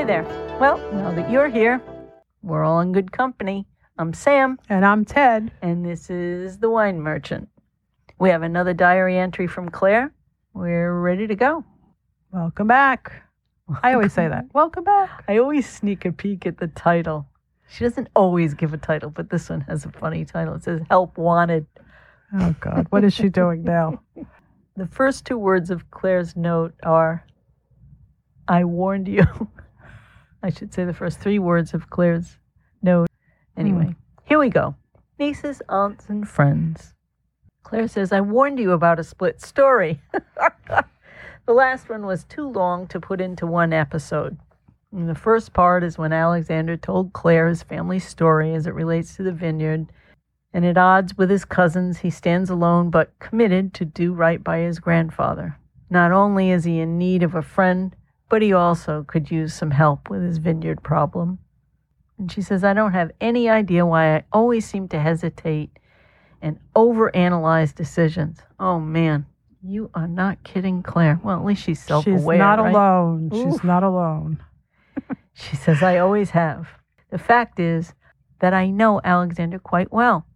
Hi there. Well, now that you're here, we're all in good company. I'm Sam, And I'm Ted. and this is The Wine Merchant. We have another diary entry from Claire. We're ready to go. Welcome back. I always say that. Welcome back. I always sneak a peek at the title. She doesn't always give a title, but this one has a funny title. It says Help Wanted. Oh, God. What is she doing now? The first two words of Claire's note are I warned you. I should say the first three words of Claire's note. Anyway, hmm. here we go. Nieces, aunts, and friends. Claire says, I warned you about a split story. the last one was too long to put into one episode. And the first part is when Alexander told Claire his family story as it relates to the vineyard and at odds with his cousins, he stands alone but committed to do right by his grandfather. Not only is he in need of a friend, but he also could use some help with his vineyard problem. And she says, I don't have any idea why I always seem to hesitate and overanalyze decisions. Oh man, you are not kidding, Claire. Well, at least she's self aware. She's not right? alone. Oof. She's not alone. She says, I always have. The fact is that I know Alexander quite well.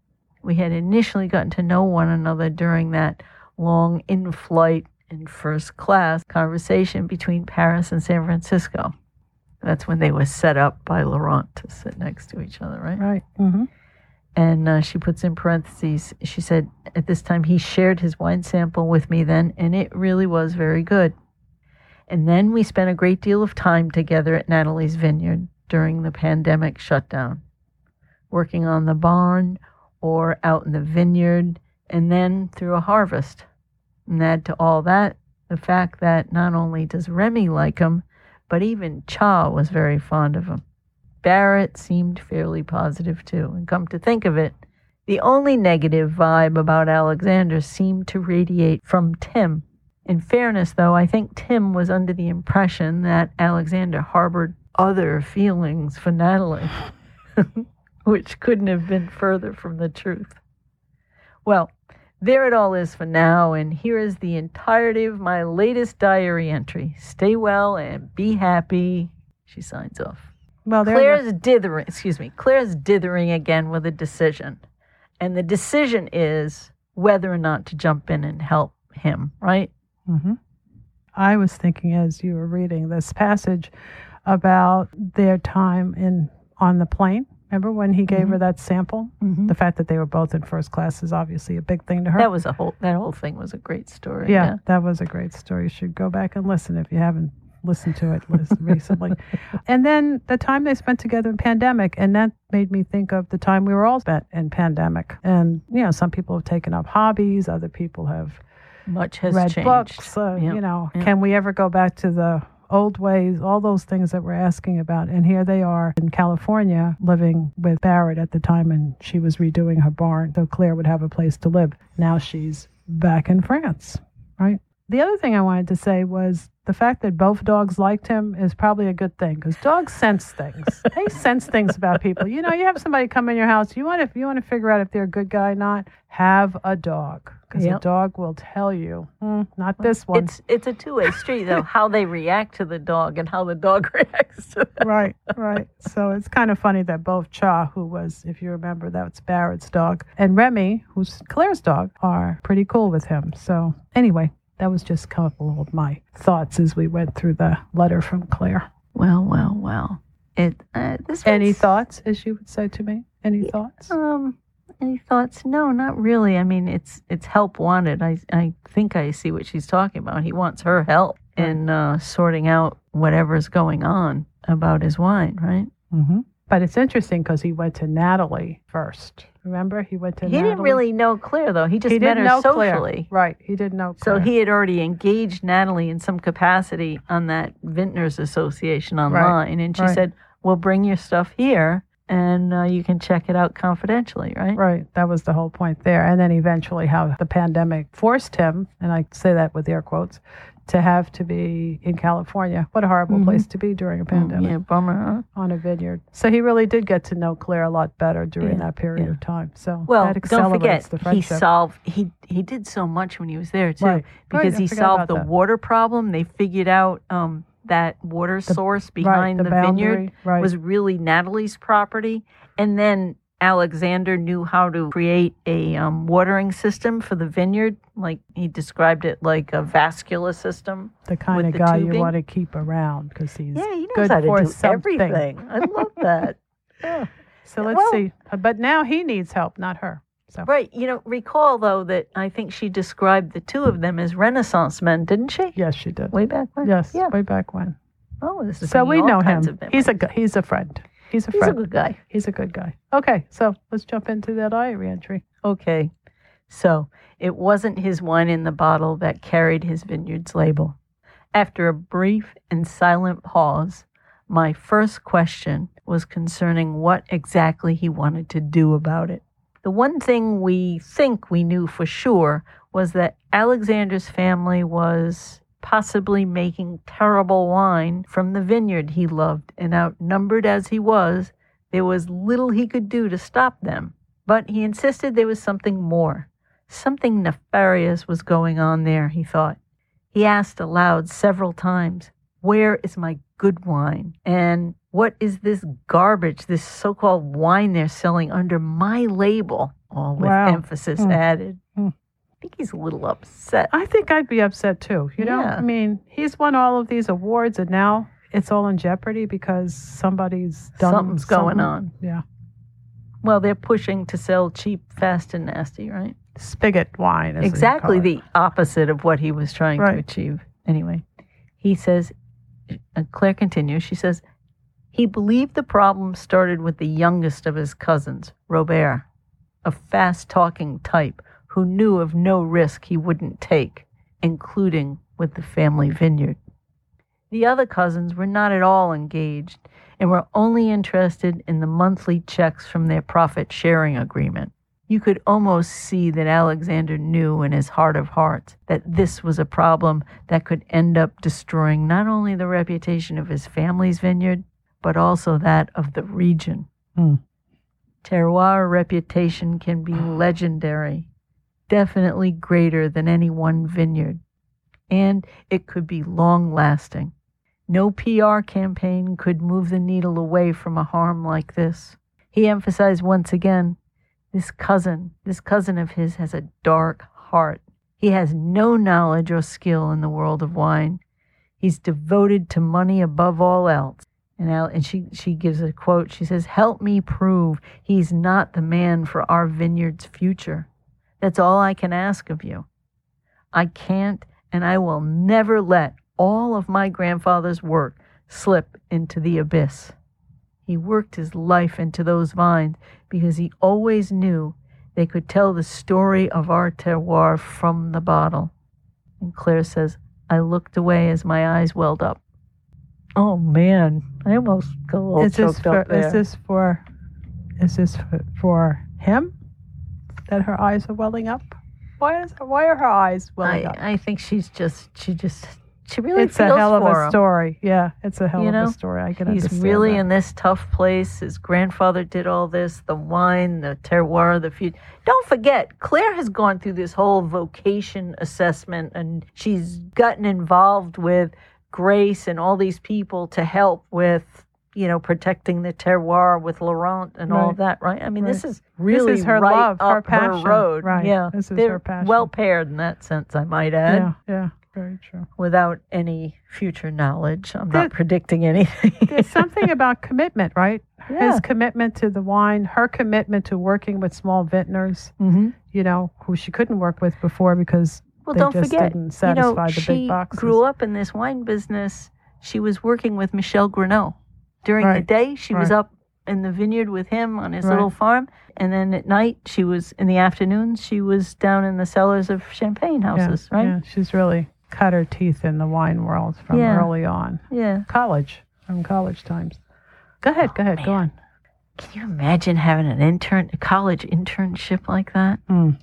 We had initially gotten to know one another during that long in flight and first class conversation between Paris and San Francisco. That's when they were set up by Laurent to sit next to each other, right? Right. Mm-hmm. And uh, she puts in parentheses, she said, at this time he shared his wine sample with me then, and it really was very good. And then we spent a great deal of time together at Natalie's vineyard during the pandemic shutdown, working on the barn or out in the vineyard, and then through a harvest. And add to all that the fact that not only does Remy like him, but even Cha was very fond of him. Barrett seemed fairly positive too. And come to think of it, the only negative vibe about Alexander seemed to radiate from Tim. In fairness, though, I think Tim was under the impression that Alexander harbored other feelings for Natalie, which couldn't have been further from the truth. Well, there it all is for now, and here is the entirety of my latest diary entry. Stay well and be happy. She signs off. Well, Claire's dithering, excuse me, Claire's dithering again with a decision. And the decision is whether or not to jump in and help him, right? hmm I was thinking as you were reading this passage about their time in on the plane. Remember when he gave her that sample? Mm-hmm. The fact that they were both in first class is obviously a big thing to her. That was a whole that whole thing was a great story. yeah, that was a great story. You should go back and listen if you haven't listened to it recently. And then the time they spent together in pandemic, and that made me think of the time we were all spent in pandemic. And you know, some people have taken up hobbies, other people have Much has read changed. books. Uh, Yeah, You know, yeah. can we ever go back to the old ways? All those things that we're asking about. And here they are in California, living with Barrett at the time, and she was redoing her barn, so Claire would have a place to live. Now she's back in France, right? The other thing I wanted to say was the fact that both dogs liked him is probably a good thing because dogs sense things. they sense things about people. You know, you have somebody come in your house. You want to, you want to figure out if they're a good guy or not. Have a dog because a dog will tell you. "Hmm, not this one. It's it's a two way street though, how they react to the dog and how the dog reacts to them. right, right. So it's kind of funny that both Cha, who was, if you remember, that's Barrett's dog, and Remy, who's Claire's dog, are pretty cool with him. So anyway, that was just a couple of my thoughts as we went through the letter from Claire. Well, well, well. It uh, this Any thoughts, as you would say to me? Any thoughts? Um, any thoughts? No, not really. I mean, it's it's help wanted. I I think I see what she's talking about. He wants her help in uh, sorting out whatever's going on about his wine, right? Mm-hmm. But it's interesting because he went to Natalie first. Remember, he went to Natalie. he Natalie. didn't really know Claire though. He just he met her know Claire. socially. Right, he didn't know So he had already engaged Natalie in some capacity on that Vintners Association online, and she right. said, "Well, bring your stuff here, and uh, you can check it out confidentially, right?" Right. That was the whole point there. And then eventually, how the pandemic forced him, and I say that with air quotes, to have to be in California. What a horrible Mhm. place to be during a pandemic Yeah, bummer. Huh? on a vineyard. So he really did get to know Claire a lot better during Yeah, that period yeah. of time. So Well, that don't forget the he solved he he did so much when he was there too Right. because Right, he solved the that. water problem. They figured out um, that water The- source right, behind the, vineyard was really Natalie's property. And then Alexander knew how to create a um, watering system for the vineyard. Like he described it like a vascular system. the kind of the guy you want to keep around because he's Yeah, he knows good how to for do something. everything. I love that. Yeah. So let's Well- see. Uh, But now he needs help, not her. So Right. You know, recall though that I think she described the two of them as Renaissance men, didn't she? yes, she did. Way back when. Yes, Yeah. way back when. Oh, this is So we know him. He's a he's a friend. He's a he's a good guy. he's a good guy. Okay, so let's jump into that diary entry. Okay. So it wasn't his wine in the bottle that carried his vineyard's label. After a brief and silent pause, my first question was concerning what exactly he wanted to do about it. The one thing we think we knew for sure was that Alexander's family was possibly making terrible wine from the vineyard he loved, and outnumbered as he was, there was little he could do to stop them. But he insisted there was something more. Something nefarious was going on there, he thought. He asked aloud several times, Where is my good wine? And what is this garbage, this so called wine they're selling under my label? All with Wow. emphasis Hmm. added. I think he's a little upset. I think I'd be upset too. You know, Yeah. I mean, he's won all of these awards, and now it's all in jeopardy because somebody's done Something's going on. Yeah, Well, they're pushing to sell cheap, fast, and nasty, right? spigot wine. exactly the opposite of what he was trying to achieve. Anyway, he says, uh, Claire continues, she says, he believed the problem started with the youngest of his cousins, Robert, a fast talking type who knew of no risk he wouldn't take, including with the family vineyard. The other cousins were not at all engaged and were only interested in the monthly checks from their profit sharing agreement. You could almost see that Alexander knew in his heart of hearts that this was a problem that could end up destroying not only the reputation of his family's vineyard, but also that of the region. Hmm. Terroir reputation can be legendary, definitely greater than any one vineyard, and it could be long lasting. No PR campaign could move the needle away from a harm like this. He emphasized once again this cousin, this cousin of his has a dark heart. He has no knowledge or skill in the world of wine. He's devoted to money above all else. And, Al, and she, she gives a quote. She says, Help me prove he's not the man for our vineyard's future. That's all I can ask of you. I can't and I will never let all of my grandfather's work slip into the abyss. He worked his life into those vines because he always knew they could tell the story of our terroir from the bottle. And Claire says, I looked away as my eyes welled up. Oh man, I almost got a little Is this choked for? up there. Is this for? Is this for, for him? That her eyes are welling up. Why is why are her eyes welling up? I, I think she's just she just she really It's a hell of a him. story. Yeah, it's a hell You of a story. I can He's really that. in this tough place. His grandfather did all this, the wine, the terroir, the food. Don't forget, Claire has gone through this whole vocation assessment and she's gotten involved with Grace and all these people to help with, you know, protecting the terroir with Laurent and all Right. of that, right? I mean, this is really is her right love, her passion. road. Right. Yeah, This is they're her passion. well paired in that sense, I might add Yeah, yeah, very true. without any future knowledge. I'm There- not predicting anything. There's something about commitment, right? Yeah. His commitment to the wine, her commitment to working with small vintners, hmm you know, who she couldn't work with before because Well, they don't just forget, didn't you know, the she big boxes. grew up in this wine business. She was working with Michel Grenot. During the day, she was up in the vineyard with him on his Right. little farm, and then at night, she was in the afternoons. She was down in the cellars of champagne houses, yeah, right? Yeah, she's really cut her teeth in the wine world from Yeah. early on. Yeah. College, from college times. Go ahead, go ahead, go on. Can you imagine having an intern, a college internship like that? Mm.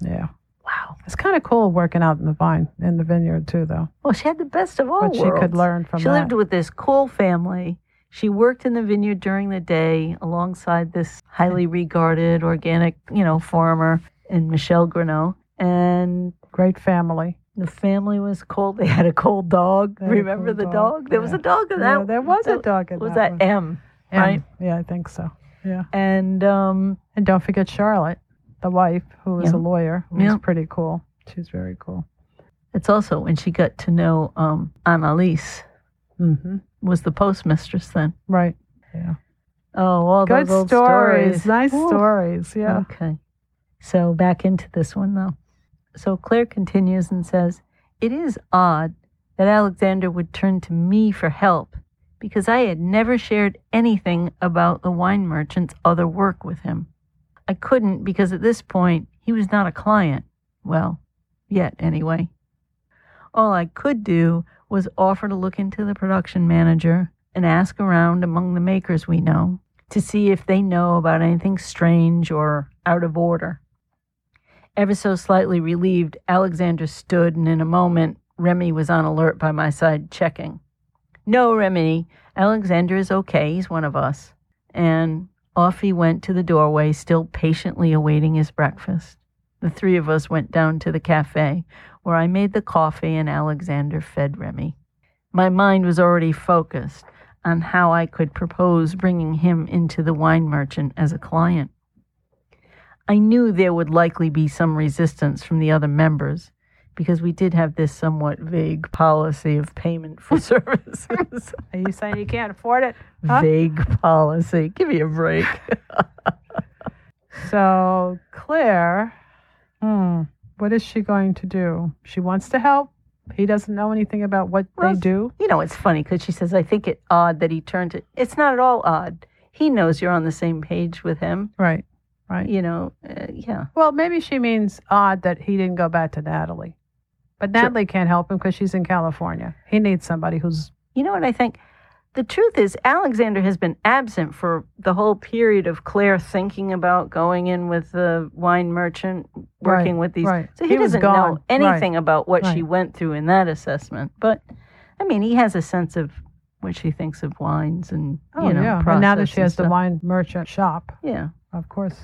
Yeah. Wow. It's kind of cool working out in the vine, in the vineyard too, though. Well, she had the best of all What she could learn from she that. lived with this cool family. She worked in the vineyard during the day alongside this highly regarded organic, you know, farmer and Michel Grenot. And Great family. The family was cold. They had a cold dog. They Remember cold the dog, dog? There was a dog in Yeah, that. there was a that- dog in Was that that one. M? And- right. Yeah, I think so. Yeah. And um, And don't forget Charlotte, the wife, who was Yeah. a lawyer, who Yeah. was pretty cool. She's very cool. it's also when she got to know um, Annalise hmm was the postmistress then. Right. Yeah. Oh, all Good those stories. stories. Nice Woo. stories. Yeah. Okay. So back into this one though. So Claire continues and says, It is odd that Alexander would turn to me for help because I had never shared anything about the wine merchant's other work with him. I couldn't because at this point he was not a client. Well, yet anyway. All I could do was offer to look into the production manager and ask around among the makers we know to see if they know about anything strange or out of order. Ever so slightly relieved, Alexander stood, and in a moment, Remy was on alert by my side, checking. No, Remy, Alexander is okay. He's one of us. And off he went to the doorway, still patiently awaiting his breakfast. The three of us went down to the cafe, where I made the coffee and Alexander fed Remy. My mind was already focused on how I could propose bringing him into the wine merchant as a client. I knew there would likely be some resistance from the other members because we did have this somewhat vague policy of payment for services. Are you saying you can't afford it? Huh? vague policy. Give me a break. So Claire, hmm, what is she going to do? She wants to help. He doesn't know anything about what Well, they do. You know, it's funny because she says, I think it odd that he turned to. It's not at all odd. He knows you're on the same page with him. Right. Right. You know, uh, yeah. Well, maybe she means odd that he didn't go back to Natalie. But Sure. Natalie can't help him because she's in California. He needs somebody who's You know what I think? The truth is, Alexander has been absent for the whole period of Claire thinking about going in with the wine merchant, working Right, with these. right. So he, He doesn't know right, anything about what she went through in that assessment. But, I mean, he has a sense of what she thinks of wines and, oh you know, yeah. And now that she has the wine merchant shop, Yeah. of course.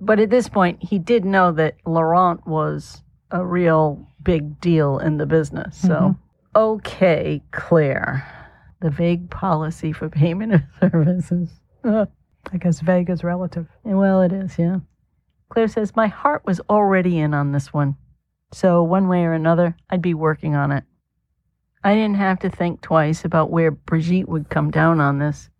But at this point, he did know that Laurent was a real big deal in the business. So, Mhm. okay, Claire, the vague policy for payment of services. I guess vague is relative. well, it is, yeah. Claire says, My heart was already in on this one. So, one way or another, I'd be working on it. I didn't have to think twice about where Brigitte would come down on this.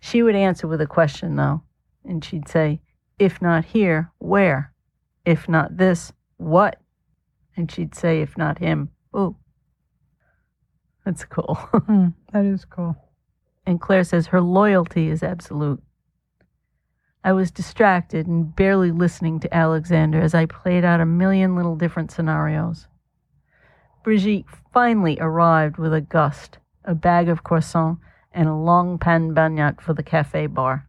She would answer with a question, though, and she'd say, If not here, where? If not this, what? And she'd say, If not him, who? That's cool. Hmm, that is cool. And Claire says her loyalty is absolute. I was distracted and barely listening to Alexander as I played out a million little different scenarios. Brigitte finally arrived with a gust, a bag of croissants, and a long pan bagnat for the cafe bar.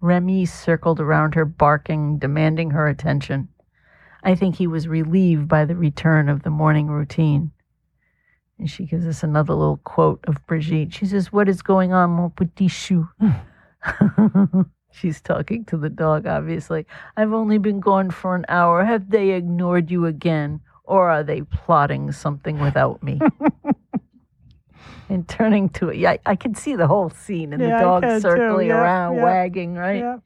Remy circled around her, barking, demanding her attention. I think he was relieved by the return of the morning routine. And she gives us another little quote of Brigitte. She says, What is going on, mon petit chou? She's talking to the dog, obviously. I've only been gone for an hour. Have they ignored you again? Or are they plotting something without me? and turning to it, yeah, I, I can see the whole scene and Yeah, the dog circling around, wagging, right? Yeah.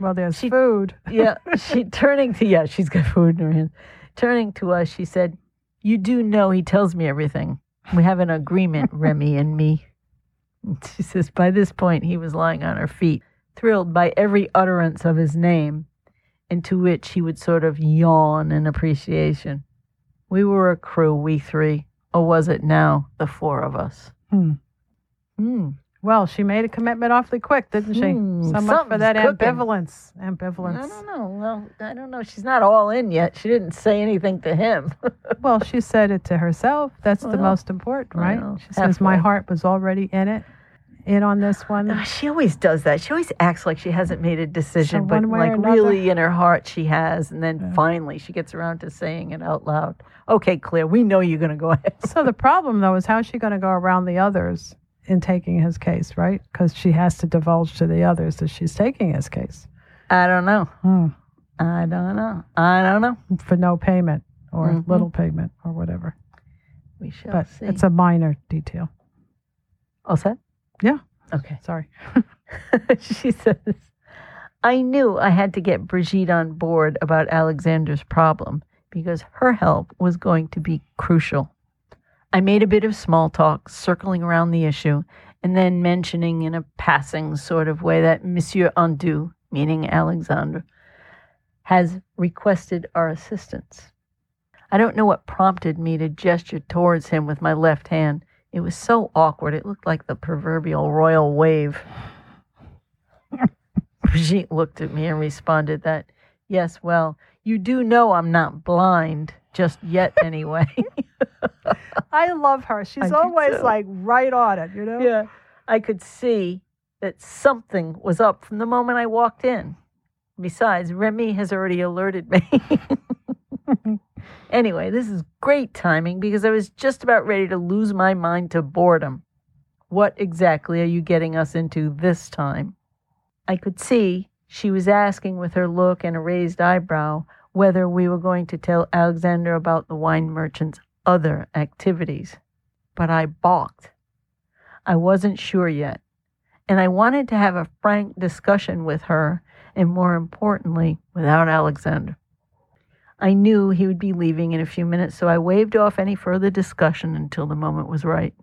Well, there's She- food. yeah, she turning to yeah, she's got food in her hand. Turning to us, she said, "You do know he tells me everything. We have an agreement, Remy and me." She says, by this point, he was lying on her feet, thrilled by every utterance of his name, into which he would sort of yawn in appreciation. We were a crew, we three, or was it now the four of us? Hmm. Hmm. Well, she made a commitment awfully quick, didn't she? Hmm, so much for that cooking. ambivalence. I don't know. Well, I don't know. She's not all in yet. She didn't say anything to him. Well, she said it to herself. That's the most important, right? well, she says, My heart was already in it, in on this one. Uh, she always does that. She always acts like she hasn't made a decision, So but one way or like really in her heart she has. And then Yeah. finally she gets around to saying it out loud. Okay, Claire, we know you're going to go ahead. So the problem, though, is how is she going to go around the others in taking his case, right? Because she has to divulge to the others that she's taking his case I don't know. Hmm. I don't know. I don't know. for no payment. or Mhm. little payment or whatever. We shall But see. it's a minor detail. All set? Yeah. Okay. Sorry. she says, I knew I had to get Brigitte on board about Alexander's problem because her help was going to be crucial. I made a bit of small talk, circling around the issue, and then mentioning in a passing sort of way that Monsieur Andu, meaning Alexandre, has requested our assistance. I don't know what prompted me to gesture towards him with my left hand. It was so awkward, it looked like the proverbial royal wave. Brigitte looked at me and responded that, yes, well, you do know I'm not blind, just yet anyway. I love her. She's I always like right on it, you know? yeah. I could see that something was up from the moment I walked in. Besides, Remy has already alerted me. anyway, this is great timing because I was just about ready to lose my mind to boredom. What exactly are you getting us into this time? I could see she was asking with her look and a raised eyebrow whether we were going to tell Alexander about the wine merchant's other activities. But I balked. I wasn't sure yet, and I wanted to have a frank discussion with her, and more importantly, without Alexander. I knew he would be leaving in a few minutes, so I waved off any further discussion until the moment was right.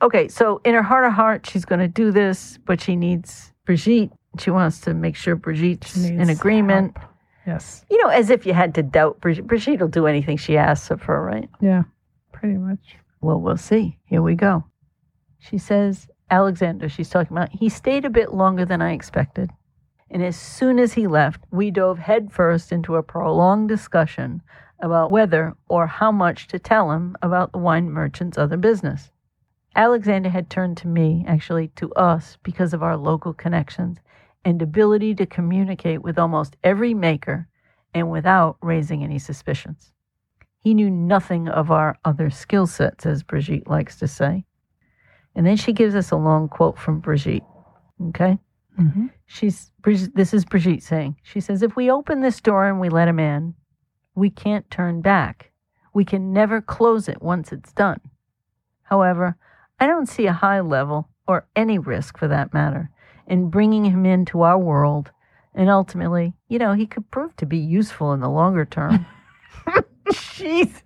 Okay, so in her heart of heart, she's going to do this, but she needs Brigitte. She wants to make sure Brigitte's in agreement. help. Yes. You know, as if you had to doubt Brigitte. Brigitte will do anything she asks of her, right? Yeah. Pretty much. Well, we'll see. Here we go. She says, Alexander, she's talking about, he stayed a bit longer than I expected. And as soon as he left, we dove headfirst into a prolonged discussion about whether or how much to tell him about the wine merchant's other business. Alexander had turned to me, actually to us, because of our local connections and ability to communicate with almost every maker and without raising any suspicions. He knew nothing of our other skill sets, as Brigitte likes to say. And then she gives us a long quote from Brigitte. Okay? Mm-hmm. She's this is Brigitte saying. She says, if we open this door and we let him in, we can't turn back. We can never close it once it's done. However, I don't see a high level, or any risk for that matter, in bringing him into our world. And ultimately, you know, he could prove to be useful in the longer term. Jesus.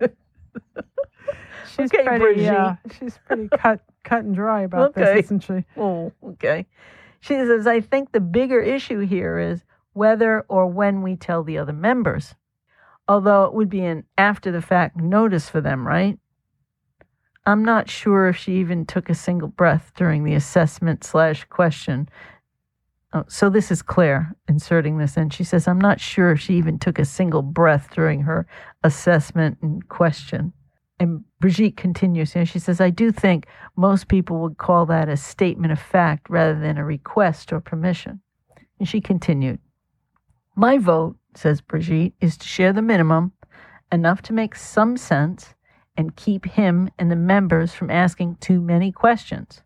She's Okay, pretty Brigitte. uh, she's pretty cut cut and dry about Okay. this, isn't she? Oh, okay. She says, I think the bigger issue here is whether or when we tell the other members. Although it would be an after the fact notice for them, right? I'm not sure if she even took a single breath during the assessment slash question. Oh, so this is Claire inserting this in. She says, I'm not sure if she even took a single breath during her assessment and question. And Brigitte continues, and she says, I do think most people would call that a statement of fact rather than a request or permission. And she continued, My vote, says Brigitte, is to share the minimum, enough to make some sense, and keep him and the members from asking too many questions.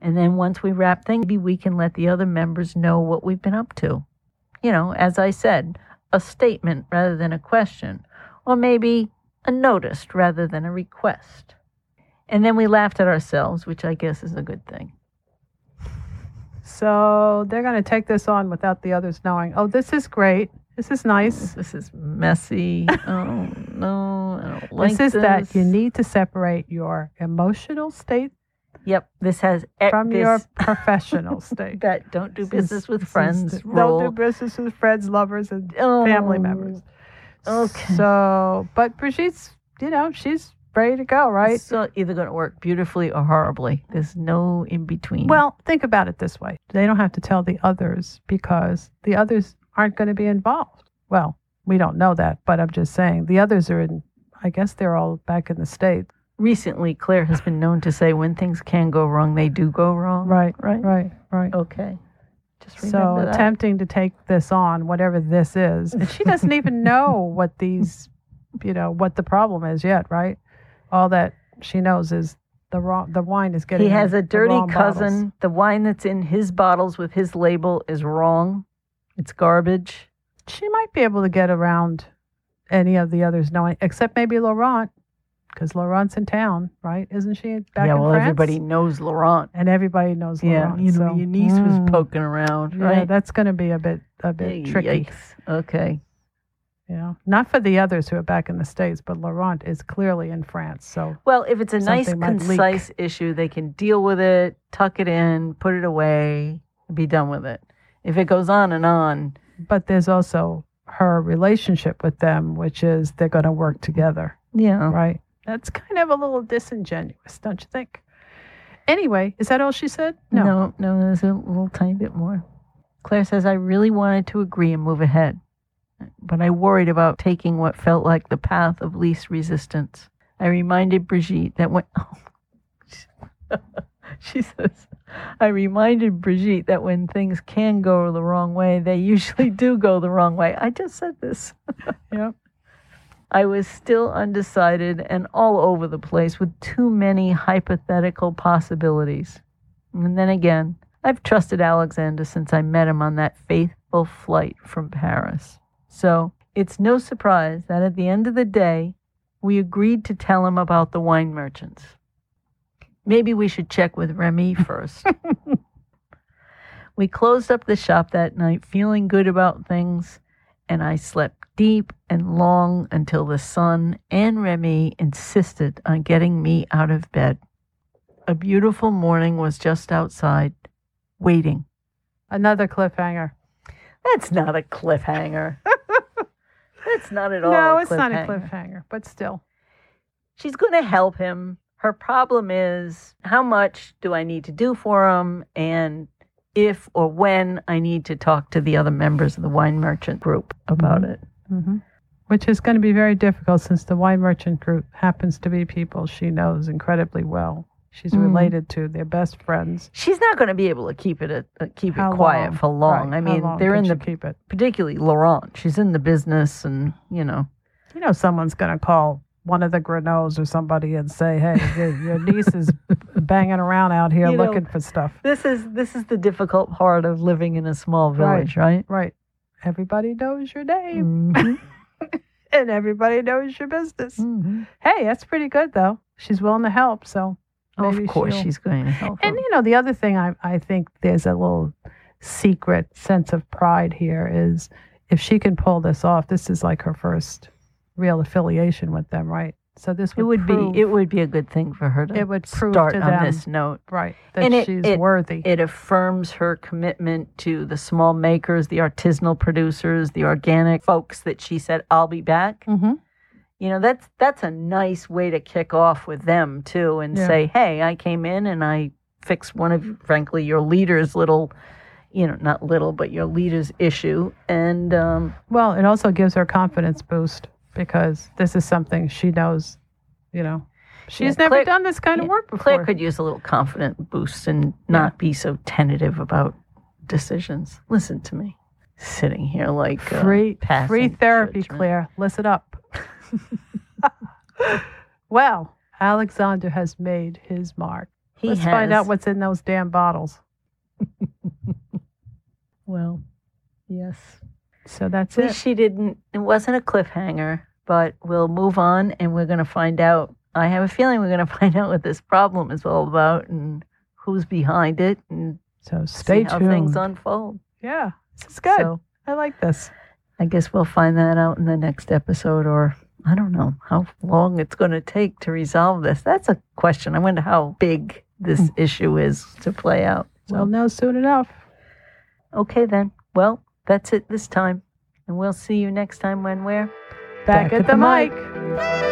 And then once we wrap things, maybe we can let the other members know what we've been up to. You know, as I said, a statement rather than a question, or maybe a notice rather than a request. And then we laughed at ourselves, which I guess is a good thing. So they're going to take this on without the others knowing. Oh, this is great. This is nice. This is messy. oh no, I don't like this is that you need to separate your emotional state Yep, this has from your professional state. that don't do business with friends. Don't do business with friends, lovers, and Oh, family members. Okay. So, but Brigitte's, you know, she's ready to go, right? It's either going to work beautifully or horribly. There's no in between. Well, think about it this way. They don't have to tell the others because the others aren't going to be involved. Well, we don't know that, but I'm just saying the others are in, I guess they're all back in the States. Recently, Claire has been known to say when things can go wrong, they do go wrong. Right, Right. right, right. Okay. Just So that. attempting to take this on, whatever this is, and she doesn't even know what these, you know, what the problem is yet, right? All that she knows is the wrong, the wine is getting. He has a the dirty bottles. cousin. The wine that's in his bottles with his label is wrong. It's garbage. She might be able to get around any of the others knowing, except maybe Laurent, because Laurent's in town, right? Isn't she back in France. yeah, in well, France? everybody knows Laurent. and everybody knows Yeah, Laurent. you know, so- your niece was Mm. poking around, Yeah, right? that's going to be a bit a bit Hey, tricky. Yikes. Okay. Yeah, not for the others who are back in the states, but Laurent is clearly in France. So Well, if it's a nice, might leak. concise issue, they can deal with it, tuck it in, put it away, be done with it. If it goes on and on, but there's also her relationship with them, which is they're going to work together, yeah. right? That's kind of a little disingenuous, don't you think? Anyway, is that all she said? No, no, no, there's a little tiny bit more. Claire says, I really wanted to agree and move ahead, but I worried about taking what felt like the path of least resistance. I reminded Brigitte that when. Oh, she says, I reminded Brigitte that when things can go the wrong way, they usually do go the wrong way. I just said this. Yep. I was still undecided and all over the place with too many hypothetical possibilities. And then again, I've trusted Alexander since I met him on that faithful flight from Paris. So it's no surprise that at the end of the day, we agreed to tell him about the wine merchants. Maybe we should check with Remy first. we closed up the shop that night feeling good about things, and I slept deep and long until the sun and Remy insisted on getting me out of bed. A beautiful morning was just outside, waiting. Another cliffhanger. That's not a cliffhanger. That's not at all. no, it's not a cliffhanger. cliffhanger, but still. She's going to help him. Her problem is how much do I need to do for him, and if or when I need to talk to the other members of the wine merchant group about mm-hmm. it. Hmm Which is going to be very difficult since the wine merchant group happens to be people she knows incredibly well. She's Mm. related to. They're best friends. She's not going to be able to keep it uh, keep How it quiet long? for long. Right. I mean, long they're in the keep it. particularly Laurent. She's in the business, and you know, You know, someone's going to call one of the Grenots or somebody and say, "Hey, your, your niece is banging around out here You know, looking for stuff." this is this is the difficult part of living in a small village, right? Right. Everybody knows your name, Mhm. and everybody knows your business. Mhm. Hey, that's pretty good though. She's willing to help, so Oh, of course, she'll- she's going to help. And you know, the other thing I I think there's a little secret sense of pride here is if she can pull this off, this is like her first real affiliation with them, right? So this would it would prove, be it would be a good thing for her to It would prove start to on them- this note. right that and it- she's it- worthy. It affirms her commitment to the small makers, the artisanal producers, the organic folks that she said, "I'll be back." mm-hmm. You know, that's that's a nice way to kick off with them too, and Yeah. say, "Hey, I came in and I fixed one of, frankly, your leader's little, you know, not little, but your leader's issue." And um, Well, it also gives her confidence boost because this is something she knows. You know, she's Yeah, never Claire- done this kind of work before. Claire could use a little confident boost and not be so tentative about decisions. Listen to me, sitting here like uh, free passing free therapy, judgment. Claire. Listen up. well, Alexander has made his mark. He Let's has, find out what's in those damn bottles. Well, yes. So that's it. she didn't. It wasn't a cliffhanger, but we'll move on, and we're going to find out. I have a feeling we're going to find out what this problem is all about and who's behind it, and So stay see how things unfold. yeah, this is good. So I like this. I guess we'll find that out in the next episode, or I don't know how long it's going to take to resolve this. That's a question. I wonder how big this hmm. issue is to play out. So, We'll know soon enough. okay then. Well, that's it this time, and we'll see you next time when we're Back, at, the mic.